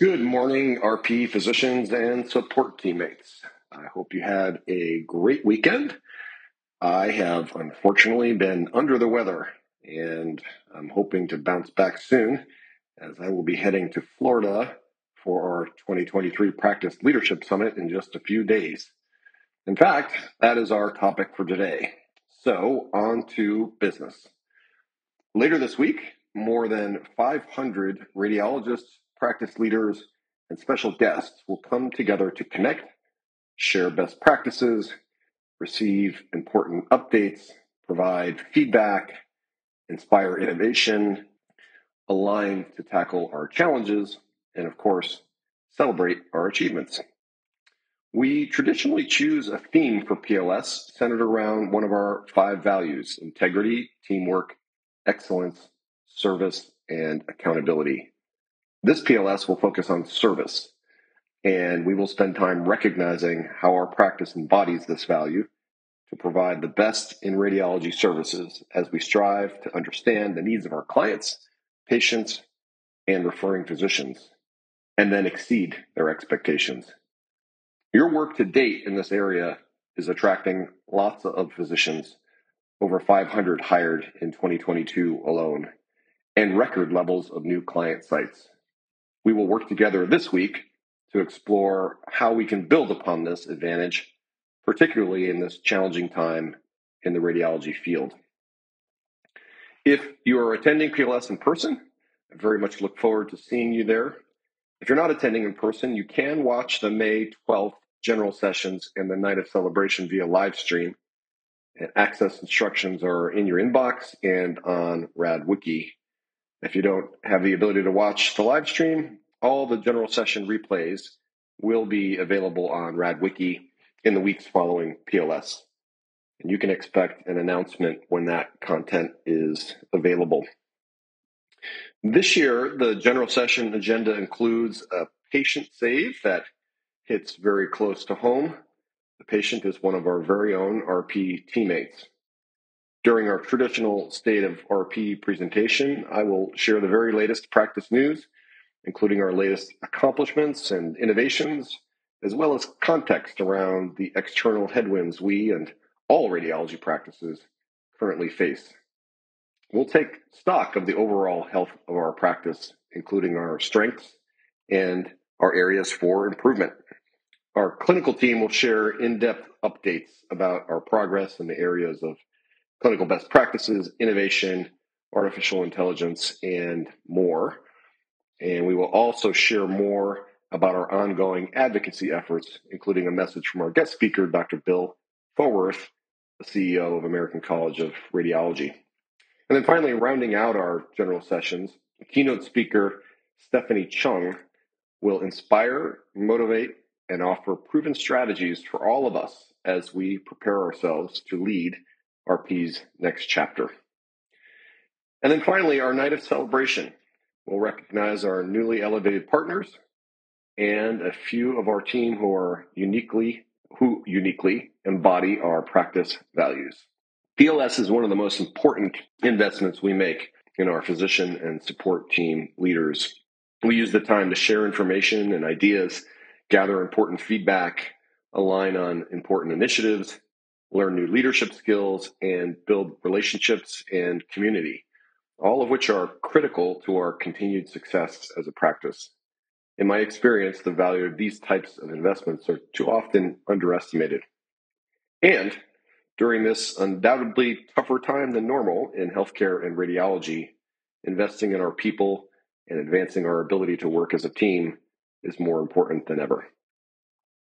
Good morning, RP physicians and support teammates. I hope you had a great weekend. I have unfortunately been under the weather and I'm hoping to bounce back soon as I will be heading to Florida for our 2023 Practice Leadership Summit in just a few days. In fact, that is our topic for today. So, on to business. Later this week, more than 500 radiologists, practice leaders, and special guests will come together to connect, share best practices, receive important updates, provide feedback, inspire innovation, align to tackle our challenges, and of course, celebrate our achievements. We traditionally choose a theme for PLS centered around one of our five values integrity, teamwork, excellence, service, and accountability. This PLS will focus on service, and we will spend time recognizing how our practice embodies this value to provide the best in radiology services as we strive to understand the needs of our clients, patients, and referring physicians, and then exceed their expectations. Your work to date in this area is attracting lots of physicians, over 500 hired in 2022 alone, and record levels of new client sites. We will work together this week to explore how we can build upon this advantage, particularly in this challenging time in the radiology field. If you are attending PLS in person, I very much look forward to seeing you there. If you're not attending in person, you can watch the May 12th general sessions and the night of celebration via live stream. And access instructions are in your inbox and on RadWiki if you don't have the ability to watch the live stream, all the general session replays will be available on RadWiki in the weeks following PLS. And you can expect an announcement when that content is available. This year, the general session agenda includes a patient save that hits very close to home. The patient is one of our very own RP teammates. During our traditional State of RP presentation, I will share the very latest practice news, including our latest accomplishments and innovations, as well as context around the external headwinds we and all radiology practices currently face. We'll take stock of the overall health of our practice, including our strengths and our areas for improvement. Our clinical team will share in depth updates about our progress in the areas of clinical best practices, innovation, artificial intelligence, and more. And we will also share more about our ongoing advocacy efforts, including a message from our guest speaker, Dr. Bill Thorwarth, the CEO of American College of Radiology. And then finally, rounding out our general sessions, keynote speaker Stephanie Chung will inspire, motivate, and offer proven strategies for all of us as we prepare ourselves to lead RP's next chapter. And then finally, our night of celebration We'll recognize our newly elevated partners and a few of our team who are uniquely who uniquely embody our practice values. PLS is one of the most important investments we make in our physician and support team leaders. We use the time to share information and ideas, gather important feedback, align on important initiatives, learn new leadership skills, and build relationships and community, all of which are critical to our continued success as a practice. In my experience, the value of these types of investments are too often underestimated. And during this undoubtedly tougher time than normal in healthcare and radiology, investing in our people and advancing our ability to work as a team is more important than ever.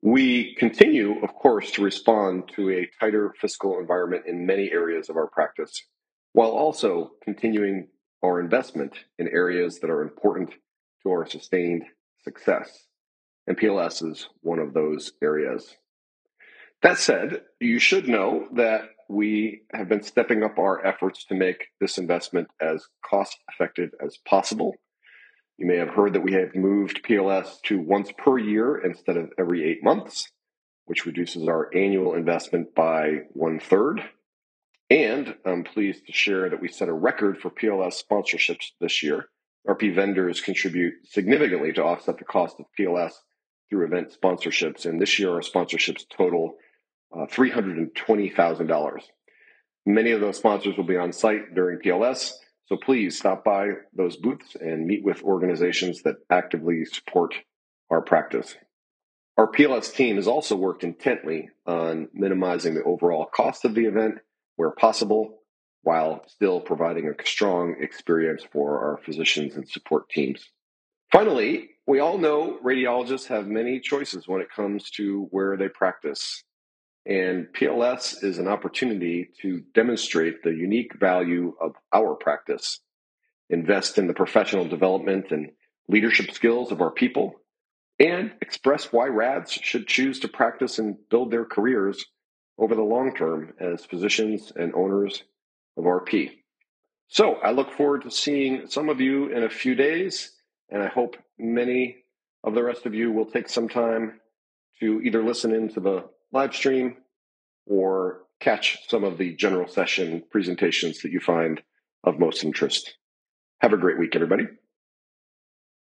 We continue, of course, to respond to a tighter fiscal environment in many areas of our practice, while also continuing our investment in areas that are important to our sustained success. And PLS is one of those areas. That said, you should know that we have been stepping up our efforts to make this investment as cost effective as possible you may have heard that we have moved PLS to once per year instead of every eight months, which reduces our annual investment by one third. And I'm pleased to share that we set a record for PLS sponsorships this year, RP vendors contribute significantly to offset the cost of PLS through event sponsorships. And this year, our sponsorships total uh, $320,000. Many of those sponsors will be on site during PLS, so please stop by those booths and meet with organizations that actively support our practice. Our PLS team has also worked intently on minimizing the overall cost of the event where possible, while still providing a strong experience for our physicians and support teams. Finally, we all know radiologists have many choices when it comes to where they practice. And PLS is an opportunity to demonstrate the unique value of our practice, invest in the professional development and leadership skills of our people, and express why RADs should choose to practice and build their careers over the long term as physicians and owners of RP. So I look forward to seeing some of you in a few days, and I hope many of the rest of you will take some time to either listen into the live stream or catch some of the general session presentations that you find of most interest. Have a great week, everybody.